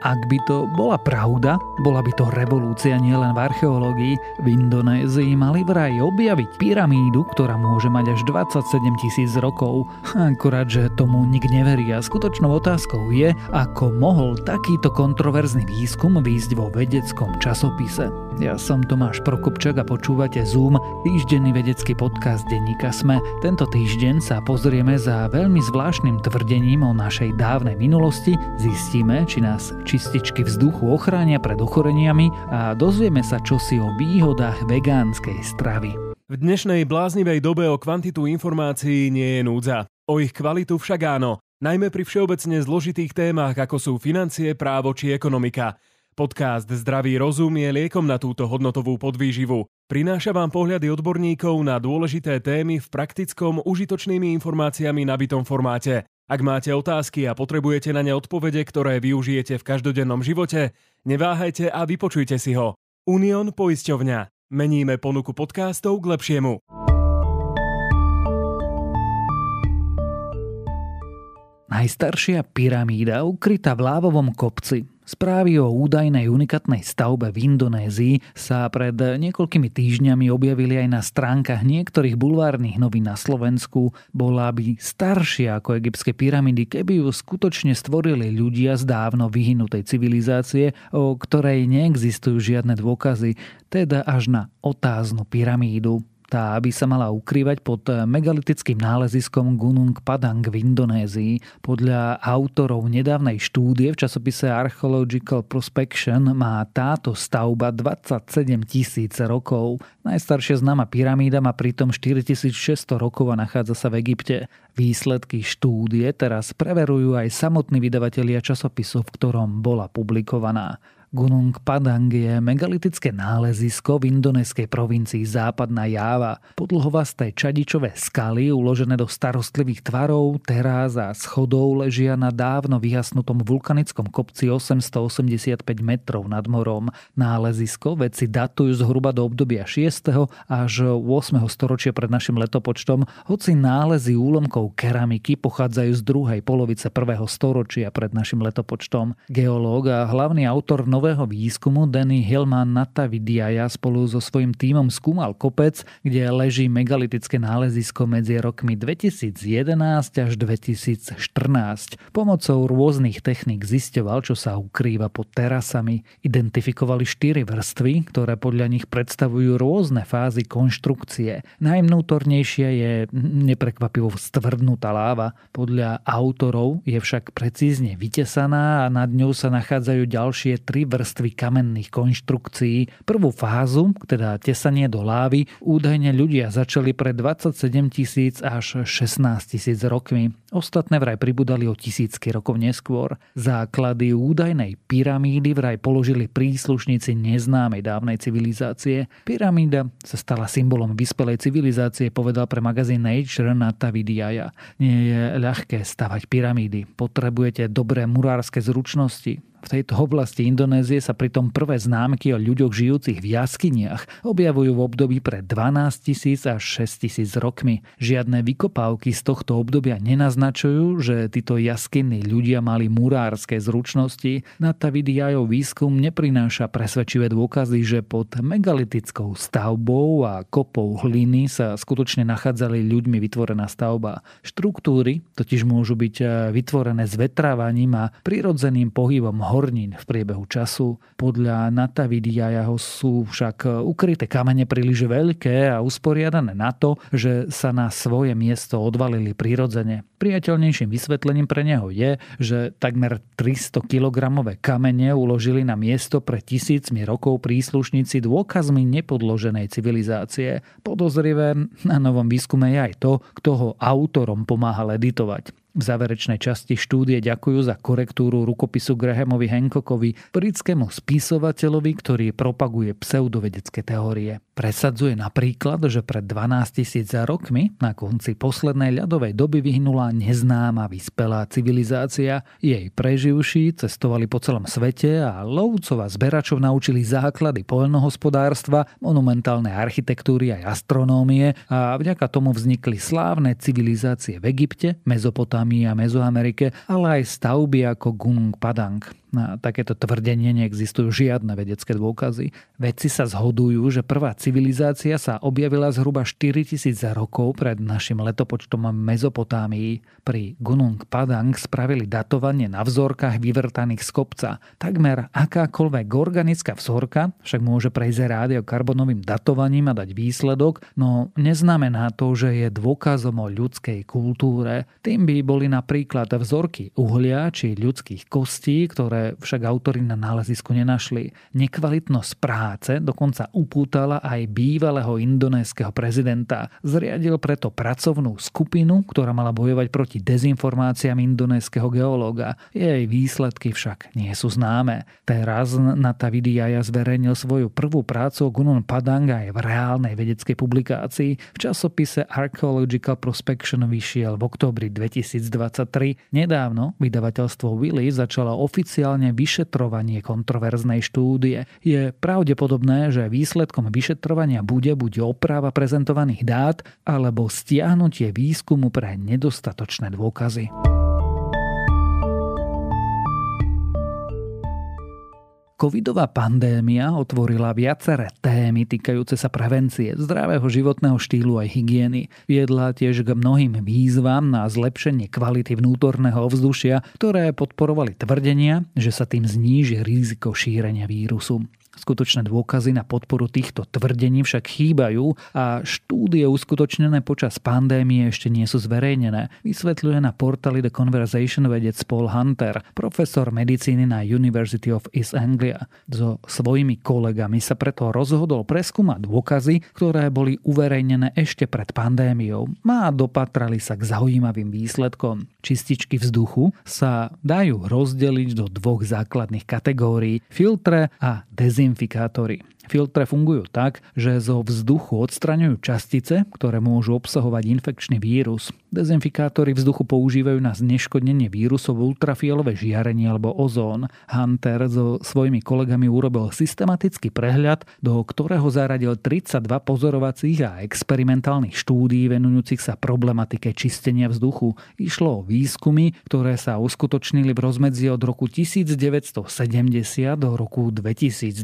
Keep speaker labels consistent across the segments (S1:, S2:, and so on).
S1: Ak by to bola pravda, bola by to revolúcia nielen v archeológii. V Indonézii mali vraj objaviť pyramídu, ktorá môže mať až 27 tisíc rokov. Akurát, že tomu nik neverí a skutočnou otázkou je, ako mohol takýto kontroverzný výskum výjsť vo vedeckom časopise. Ja som Tomáš Prokopčak a počúvate Zoom, týždenný vedecký podcast denníka Sme. Tento týždeň sa pozrieme za veľmi zvláštnym tvrdením o našej dávnej minulosti, zistíme, či nás čističky vzduchu ochránia pred ochoreniami a dozvieme sa čosi o výhodách vegánskej stravy.
S2: V dnešnej bláznivej dobe o kvantitu informácií nie je núdza. O ich kvalitu však áno, najmä pri všeobecne zložitých témach ako sú financie, právo či ekonomika. Podcast Zdravý rozum je liekom na túto hodnotovú podvýživu. Prináša vám pohľady odborníkov na dôležité témy v praktickom, užitočnými informáciami nabitom formáte. Ak máte otázky a potrebujete na ne odpovede, ktoré využijete v každodennom živote, neváhajte a vypočujte si ho. Unión poisťovňa. Meníme ponuku podcastov k lepšiemu.
S1: Najstaršia pyramída ukrytá v lávovom kopci Správy o údajnej unikatnej stavbe v Indonézii sa pred niekoľkými týždňami objavili aj na stránkach niektorých bulvárnych novín na Slovensku. Bola by staršia ako egyptské pyramídy, keby ju skutočne stvorili ľudia z dávno vyhnutej civilizácie, o ktorej neexistujú žiadne dôkazy, teda až na otáznu pyramídu. Tá by sa mala ukrývať pod megalitickým náleziskom Gunung Padang v Indonézii. Podľa autorov nedávnej štúdie v časopise Archaeological Prospection má táto stavba 27 tisíc rokov. Najstaršia známa pyramída má pritom 4600 rokov a nachádza sa v Egypte. Výsledky štúdie teraz preverujú aj samotní vydavatelia časopisu, v ktorom bola publikovaná. Gunung Padang je megalitické nálezisko v indonéskej provincii Západná Jáva. Podlhovasté čadičové skaly uložené do starostlivých tvarov, teráz a schodov ležia na dávno vyhasnutom vulkanickom kopci 885 metrov nad morom. Nálezisko veci datujú zhruba do obdobia 6. až 8. storočia pred našim letopočtom, hoci nálezy úlomkov keramiky pochádzajú z druhej polovice 1. storočia pred našim letopočtom. Geológ a hlavný autor nového výskumu Danny Hillman Natavidiaja spolu so svojím tímom skúmal kopec, kde leží megalitické nálezisko medzi rokmi 2011 až 2014. Pomocou rôznych techník zisťoval, čo sa ukrýva pod terasami. Identifikovali štyri vrstvy, ktoré podľa nich predstavujú rôzne fázy konštrukcie. Najvnútornejšia je neprekvapivo stvrdnutá láva. Podľa autorov je však precízne vytesaná a nad ňou sa nachádzajú ďalšie tri vrstvy kamenných konštrukcií. Prvú fázu, teda tesanie do lávy, údajne ľudia začali pred 27 tisíc až 16 tisíc rokmi. Ostatné vraj pribudali o tisícky rokov neskôr. Základy údajnej pyramídy vraj položili príslušníci neznámej dávnej civilizácie. Pyramída sa stala symbolom vyspelej civilizácie, povedal pre magazín Nature Natavidiaja. Nie je ľahké stavať pyramídy. Potrebujete dobré murárske zručnosti, v tejto oblasti Indonézie sa pritom prvé známky o ľuďoch žijúcich v jaskyniach objavujú v období pred 12 tisíc až 6 tisíc rokmi. Žiadne vykopávky z tohto obdobia nenaznačujú, že títo jaskyní ľudia mali murárske zručnosti. Natavidiajov výskum neprináša presvedčivé dôkazy, že pod megalitickou stavbou a kopou hliny sa skutočne nachádzali ľuďmi vytvorená stavba. Štruktúry totiž môžu byť vytvorené s vetrávaním a prirodzeným pohybom hornín v priebehu času. Podľa Natavidiajaho sú však ukryté kamene príliš veľké a usporiadané na to, že sa na svoje miesto odvalili prirodzene. Priateľnejším vysvetlením pre neho je, že takmer 300 kg kamene uložili na miesto pre tisícmi rokov príslušníci dôkazmi nepodloženej civilizácie. Podozrivé na novom výskume je aj to, kto ho autorom pomáhal editovať. V záverečnej časti štúdie ďakujú za korektúru rukopisu Grahamovi Hancockovi, britskému spisovateľovi, ktorý propaguje pseudovedecké teórie. Presadzuje napríklad, že pred 12 tisíc rokmi na konci poslednej ľadovej doby vyhnula neznáma vyspelá civilizácia. Jej preživší cestovali po celom svete a lovcov a zberačov naučili základy poľnohospodárstva, monumentálnej architektúry aj astronómie a vďaka tomu vznikli slávne civilizácie v Egypte, Mezopotámii a Mezoamerike, ale aj stavby ako Gunung Padang. Na takéto tvrdenie neexistujú žiadne vedecké dôkazy. Vedci sa zhodujú, že prvá civilizácia sa objavila zhruba 4000 rokov pred našim letopočtom Mezopotámii. Pri Gunung Padang spravili datovanie na vzorkách vyvrtaných z kopca. Takmer akákoľvek organická vzorka však môže prejsť radiokarbonovým datovaním a dať výsledok, no neznamená to, že je dôkazom o ľudskej kultúre. Tým by boli napríklad vzorky uhlia či ľudských kostí, ktoré však autory na nálezisku nenašli. Nekvalitnosť práce dokonca upútala aj bývalého indonéskeho prezidenta. Zriadil preto pracovnú skupinu, ktorá mala bojovať proti dezinformáciám indonéskeho geológa. Jej výsledky však nie sú známe. Teraz Natavidi Jaya zverejnil svoju prvú prácu o Gunung Padang aj v reálnej vedeckej publikácii. V časopise Archaeological Prospection vyšiel v oktobri 2023. Nedávno vydavateľstvo Willy začalo oficiálne momentálne vyšetrovanie kontroverznej štúdie. Je pravdepodobné, že výsledkom vyšetrovania bude buď oprava prezentovaných dát alebo stiahnutie výskumu pre nedostatočné dôkazy. Covidová pandémia otvorila viaceré témy týkajúce sa prevencie, zdravého životného štýlu aj hygieny. Viedla tiež k mnohým výzvam na zlepšenie kvality vnútorného ovzdušia, ktoré podporovali tvrdenia, že sa tým zníži riziko šírenia vírusu. Skutočné dôkazy na podporu týchto tvrdení však chýbajú a štúdie uskutočnené počas pandémie ešte nie sú zverejnené, vysvetľuje na portáli The Conversation vedec Paul Hunter, profesor medicíny na University of East Anglia. So svojimi kolegami sa preto rozhodol preskúmať dôkazy, ktoré boli uverejnené ešte pred pandémiou a dopatrali sa k zaujímavým výsledkom. Čističky vzduchu sa dajú rozdeliť do dvoch základných kategórií filtre a dezinfekcie dezinfikátory. Filtre fungujú tak, že zo vzduchu odstraňujú častice, ktoré môžu obsahovať infekčný vírus. Dezinfikátory vzduchu používajú na zneškodnenie vírusov ultrafialové žiarenie alebo ozón. Hunter so svojimi kolegami urobil systematický prehľad, do ktorého zaradil 32 pozorovacích a experimentálnych štúdií venujúcich sa problematike čistenia vzduchu. Išlo o výskumy, ktoré sa uskutočnili v rozmedzi od roku 1970 do roku 2022.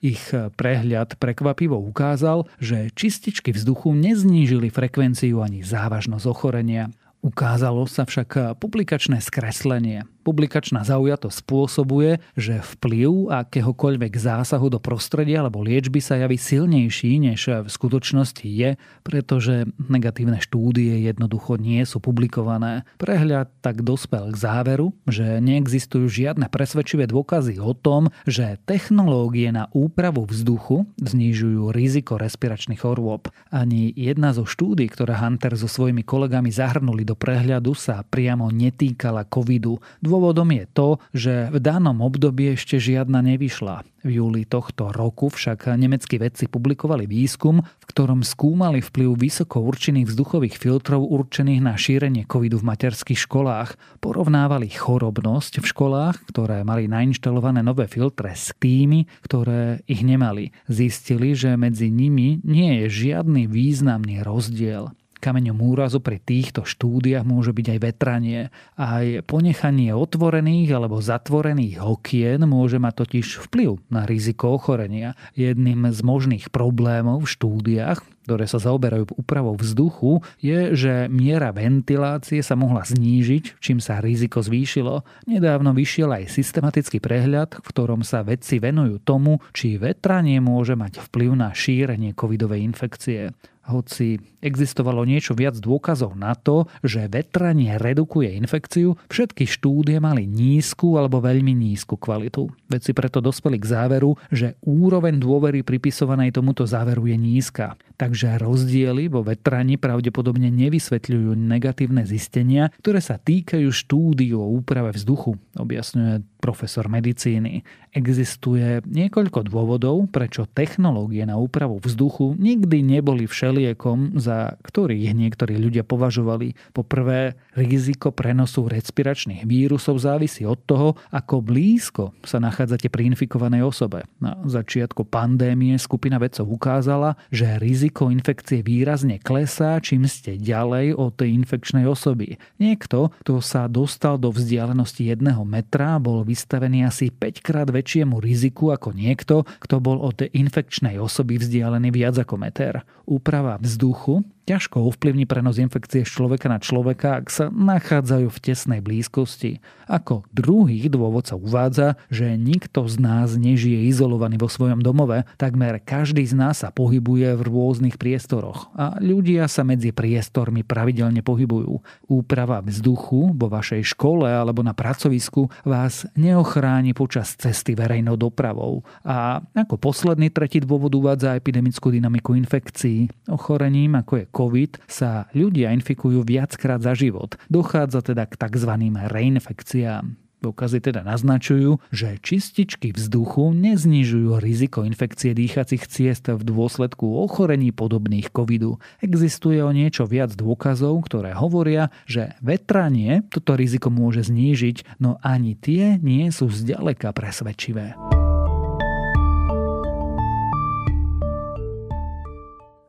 S1: Ich prehľad prekvapivo ukázal, že čističky vzduchu neznížili frekvenciu ani závažnosť ochorenia. Ukázalo sa však publikačné skreslenie. Publikačná zaujatosť spôsobuje, že vplyv akéhokoľvek zásahu do prostredia alebo liečby sa javí silnejší, než v skutočnosti je, pretože negatívne štúdie jednoducho nie sú publikované. Prehľad tak dospel k záveru, že neexistujú žiadne presvedčivé dôkazy o tom, že technológie na úpravu vzduchu znižujú riziko respiračných chorôb. Ani jedna zo štúdí, ktoré Hunter so svojimi kolegami zahrnuli do prehľadu, sa priamo netýkala covidu. Dôvodom je to, že v danom období ešte žiadna nevyšla. V júli tohto roku však nemeckí vedci publikovali výskum, v ktorom skúmali vplyv vysoko určených vzduchových filtrov určených na šírenie covidu v materských školách. Porovnávali chorobnosť v školách, ktoré mali nainštalované nové filtre s tými, ktoré ich nemali. Zistili, že medzi nimi nie je žiadny významný rozdiel. Kameňom úrazu pri týchto štúdiách môže byť aj vetranie. Aj ponechanie otvorených alebo zatvorených okien môže mať totiž vplyv na riziko ochorenia. Jedným z možných problémov v štúdiách, ktoré sa zaoberajú úpravou vzduchu, je, že miera ventilácie sa mohla znížiť, čím sa riziko zvýšilo. Nedávno vyšiel aj systematický prehľad, v ktorom sa vedci venujú tomu, či vetranie môže mať vplyv na šírenie covidovej infekcie hoci existovalo niečo viac dôkazov na to, že vetranie redukuje infekciu, všetky štúdie mali nízku alebo veľmi nízku kvalitu. Vedci preto dospeli k záveru, že úroveň dôvery pripisovanej tomuto záveru je nízka. Takže rozdiely vo vetraní pravdepodobne nevysvetľujú negatívne zistenia, ktoré sa týkajú štúdiu o úprave vzduchu, objasňuje profesor medicíny. Existuje niekoľko dôvodov, prečo technológie na úpravu vzduchu nikdy neboli všeliekom, za ktorých niektorí ľudia považovali. Po prvé, riziko prenosu respiračných vírusov závisí od toho, ako blízko sa nachádzate pri infikovanej osobe. Na začiatku pandémie skupina vedcov ukázala, že riziko infekcie výrazne klesá, čím ste ďalej od tej infekčnej osoby. Niekto, kto sa dostal do vzdialenosti jedného metra, bol vystavený asi 5 krát väčšiemu riziku ako niekto, kto bol od infekčnej osoby vzdialený viac ako meter. Úprava vzduchu ťažko ovplyvní prenos infekcie z človeka na človeka, ak sa nachádzajú v tesnej blízkosti. Ako druhý dôvod sa uvádza, že nikto z nás nežije izolovaný vo svojom domove, takmer každý z nás sa pohybuje v rôznych priestoroch a ľudia sa medzi priestormi pravidelne pohybujú. Úprava vzduchu vo vašej škole alebo na pracovisku vás neochráni počas cesty verejnou dopravou. A ako posledný tretí dôvod uvádza epidemickú dynamiku infekcií. Ochorením ako je COVID sa ľudia infikujú viackrát za život. Dochádza teda k tzv. reinfekciám. Dôkazy teda naznačujú, že čističky vzduchu neznižujú riziko infekcie dýchacích ciest v dôsledku ochorení podobných covidu. Existuje o niečo viac dôkazov, ktoré hovoria, že vetranie toto riziko môže znížiť, no ani tie nie sú zďaleka presvedčivé.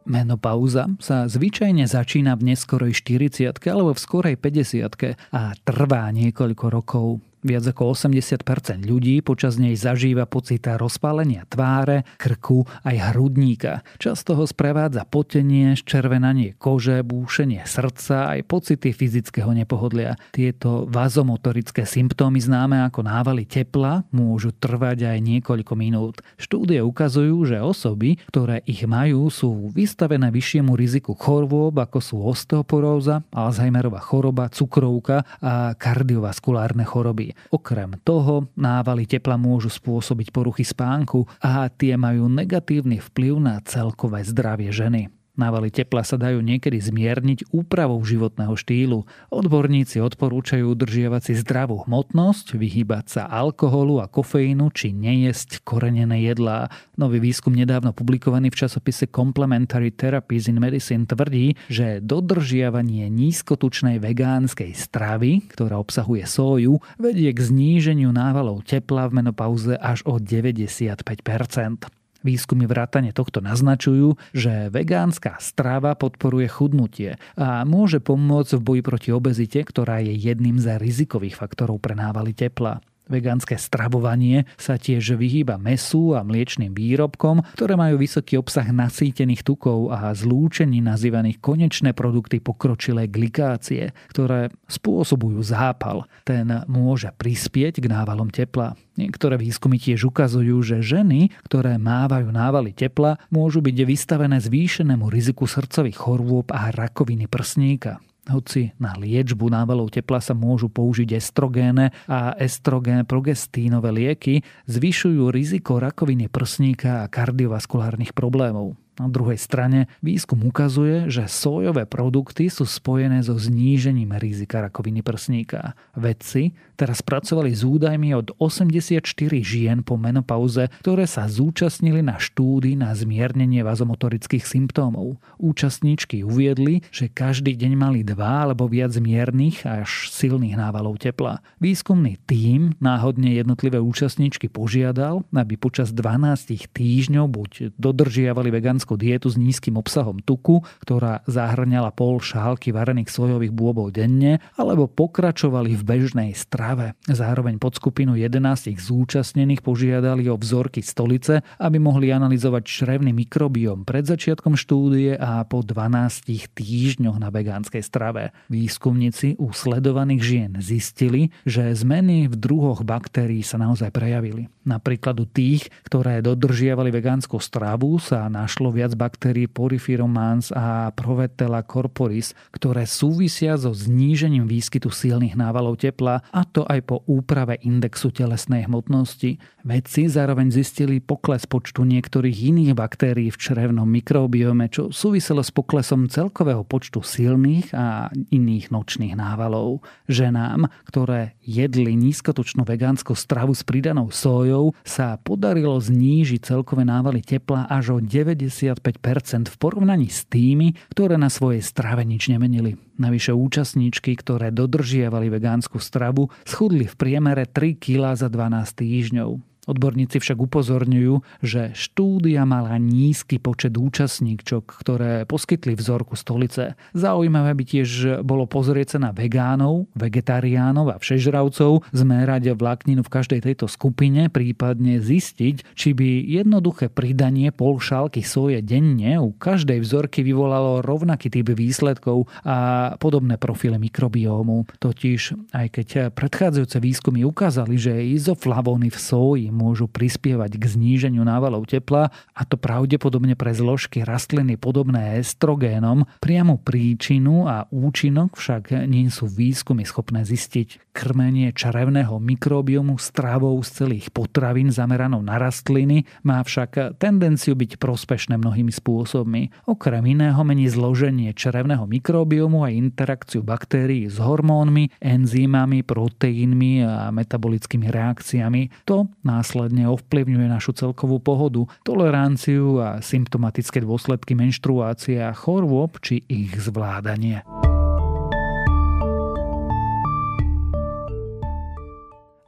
S1: Menopauza sa zvyčajne začína v neskorej 40 alebo v skorej 50 a trvá niekoľko rokov. Viac ako 80% ľudí počas nej zažíva pocit rozpálenia tváre, krku aj hrudníka. Často ho sprevádza potenie, červenanie kože, búšenie srdca aj pocity fyzického nepohodlia. Tieto vazomotorické symptómy známe ako návaly tepla môžu trvať aj niekoľko minút. Štúdie ukazujú, že osoby, ktoré ich majú, sú vystavené vyššiemu riziku chorôb ako sú osteoporóza, Alzheimerová choroba, cukrovka a kardiovaskulárne choroby. Okrem toho návaly tepla môžu spôsobiť poruchy spánku a tie majú negatívny vplyv na celkové zdravie ženy. Návaly tepla sa dajú niekedy zmierniť úpravou životného štýlu. Odborníci odporúčajú udržiavať si zdravú hmotnosť, vyhýbať sa alkoholu a kofeínu či nejesť korenené jedlá. Nový výskum nedávno publikovaný v časopise Complementary Therapies in Medicine tvrdí, že dodržiavanie nízkotučnej vegánskej stravy, ktorá obsahuje sóju, vedie k zníženiu návalov tepla v menopauze až o 95%. Výskumy vrátane tohto naznačujú, že vegánska strava podporuje chudnutie a môže pomôcť v boji proti obezite, ktorá je jedným z rizikových faktorov pre návaly tepla. Vegánske stravovanie sa tiež vyhýba mesu a mliečným výrobkom, ktoré majú vysoký obsah nasýtených tukov a zlúčení nazývaných konečné produkty pokročilej glikácie, ktoré spôsobujú zápal. Ten môže prispieť k návalom tepla. Niektoré výskumy tiež ukazujú, že ženy, ktoré mávajú návaly tepla, môžu byť vystavené zvýšenému riziku srdcových chorôb a rakoviny prsníka. Hoci na liečbu návalov tepla sa môžu použiť estrogéne a estrogén progestínové lieky, zvyšujú riziko rakoviny prsníka a kardiovaskulárnych problémov. Na druhej strane výskum ukazuje, že sojové produkty sú spojené so znížením rizika rakoviny prsníka. Vedci teraz pracovali s údajmi od 84 žien po menopauze, ktoré sa zúčastnili na štúdii na zmiernenie vazomotorických symptómov. Účastníčky uviedli, že každý deň mali dva alebo viac miernych až silných návalov tepla. Výskumný tím náhodne jednotlivé účastníčky požiadal, aby počas 12 týždňov buď dodržiavali veganskú veganskú dietu s nízkym obsahom tuku, ktorá zahrňala pol šálky varených sojových bôbov denne, alebo pokračovali v bežnej strave. Zároveň pod skupinu 11 zúčastnených požiadali o vzorky stolice, aby mohli analyzovať črevný mikrobióm pred začiatkom štúdie a po 12 týždňoch na vegánskej strave. Výskumníci u sledovaných žien zistili, že zmeny v druhoch baktérií sa naozaj prejavili. Napríklad u tých, ktoré dodržiavali vegánsku stravu, sa našlo viac baktérií Porifiromans a Provetella corporis, ktoré súvisia so znížením výskytu silných návalov tepla a to aj po úprave indexu telesnej hmotnosti. Vedci zároveň zistili pokles počtu niektorých iných baktérií v črevnom mikrobiome, čo súviselo s poklesom celkového počtu silných a iných nočných návalov. Ženám, ktoré jedli nízkotučnú vegánsku stravu s pridanou sojou, sa podarilo znížiť celkové návaly tepla až o 90 65% v porovnaní s tými, ktoré na svojej strave nič nemenili. Navyše účastníčky, ktoré dodržiavali vegánsku stravu, schudli v priemere 3 kg za 12 týždňov. Odborníci však upozorňujú, že štúdia mala nízky počet účastníčok, ktoré poskytli vzorku stolice. Zaujímavé by tiež bolo pozrieť sa na vegánov, vegetariánov a všežravcov, zmerať vlákninu v každej tejto skupine, prípadne zistiť, či by jednoduché pridanie pol šálky soje denne u každej vzorky vyvolalo rovnaký typ výsledkov a podobné profily mikrobiómu. Totiž, aj keď predchádzajúce výskumy ukázali, že izoflavóny v soji môžu prispievať k zníženiu návalov tepla, a to pravdepodobne pre zložky rastliny podobné estrogénom, priamu príčinu a účinok však nie sú výskumy schopné zistiť. Krmenie črevného mikrobiomu stravou z celých potravín zameranou na rastliny má však tendenciu byť prospešné mnohými spôsobmi. Okrem iného mení zloženie črevného mikrobiomu a interakciu baktérií s hormónmi, enzýmami, proteínmi a metabolickými reakciami. To následne ovplyvňuje našu celkovú pohodu, toleranciu a symptomatické dôsledky menštruácie a chorôb či ich zvládanie.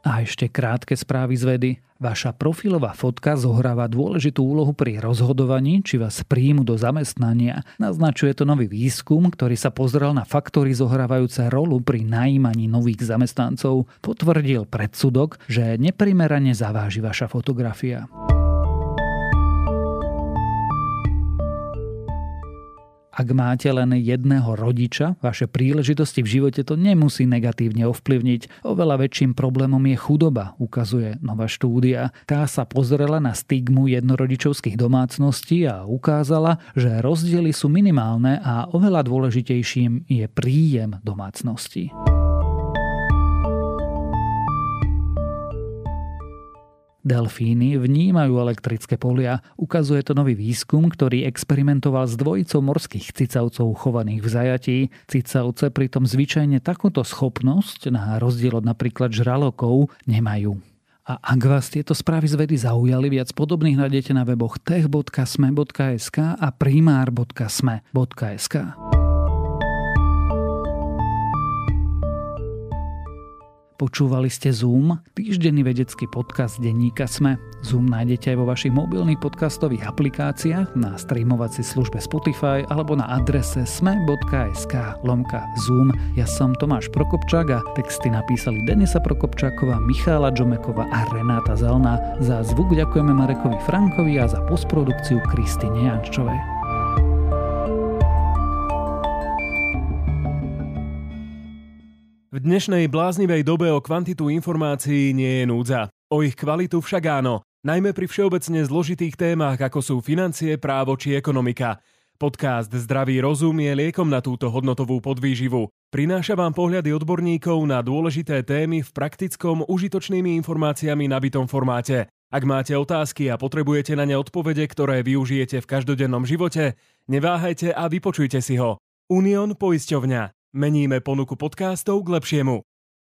S1: A ešte krátke správy z vedy. Vaša profilová fotka zohráva dôležitú úlohu pri rozhodovaní, či vás príjmu do zamestnania. Naznačuje to nový výskum, ktorý sa pozrel na faktory zohrávajúce rolu pri najímaní nových zamestnancov. Potvrdil predsudok, že neprimerane zaváži vaša fotografia. Ak máte len jedného rodiča, vaše príležitosti v živote to nemusí negatívne ovplyvniť. Oveľa väčším problémom je chudoba, ukazuje nová štúdia. Tá sa pozrela na stigmu jednorodičovských domácností a ukázala, že rozdiely sú minimálne a oveľa dôležitejším je príjem domácnosti. Delfíny vnímajú elektrické polia. Ukazuje to nový výskum, ktorý experimentoval s dvojicou morských cicavcov chovaných v zajatí. Cicavce pritom zvyčajne takúto schopnosť, na rozdiel od napríklad žralokov, nemajú. A ak vás tieto správy z vedy zaujali, viac podobných nájdete na weboch tech.sme.sk a primár.sme.sk. Počúvali ste Zoom, týždenný vedecký podcast denníka Sme. Zoom nájdete aj vo vašich mobilných podcastových aplikáciách, na streamovacej službe Spotify alebo na adrese sme.sk lomka Zoom. Ja som Tomáš Prokopčák a texty napísali Denisa Prokopčáková, Michála Džomekova a Renáta Zelná. Za zvuk ďakujeme Marekovi Frankovi a za postprodukciu Kristine Jančovej.
S2: V dnešnej bláznivej dobe o kvantitu informácií nie je núdza. O ich kvalitu však áno, najmä pri všeobecne zložitých témach, ako sú financie, právo či ekonomika. Podcast Zdravý rozum je liekom na túto hodnotovú podvýživu. Prináša vám pohľady odborníkov na dôležité témy v praktickom, užitočnými informáciami nabitom formáte. Ak máte otázky a potrebujete na ne odpovede, ktoré využijete v každodennom živote, neváhajte a vypočujte si ho. Unión poisťovňa. Meníme ponuku podcastov k lepšiemu.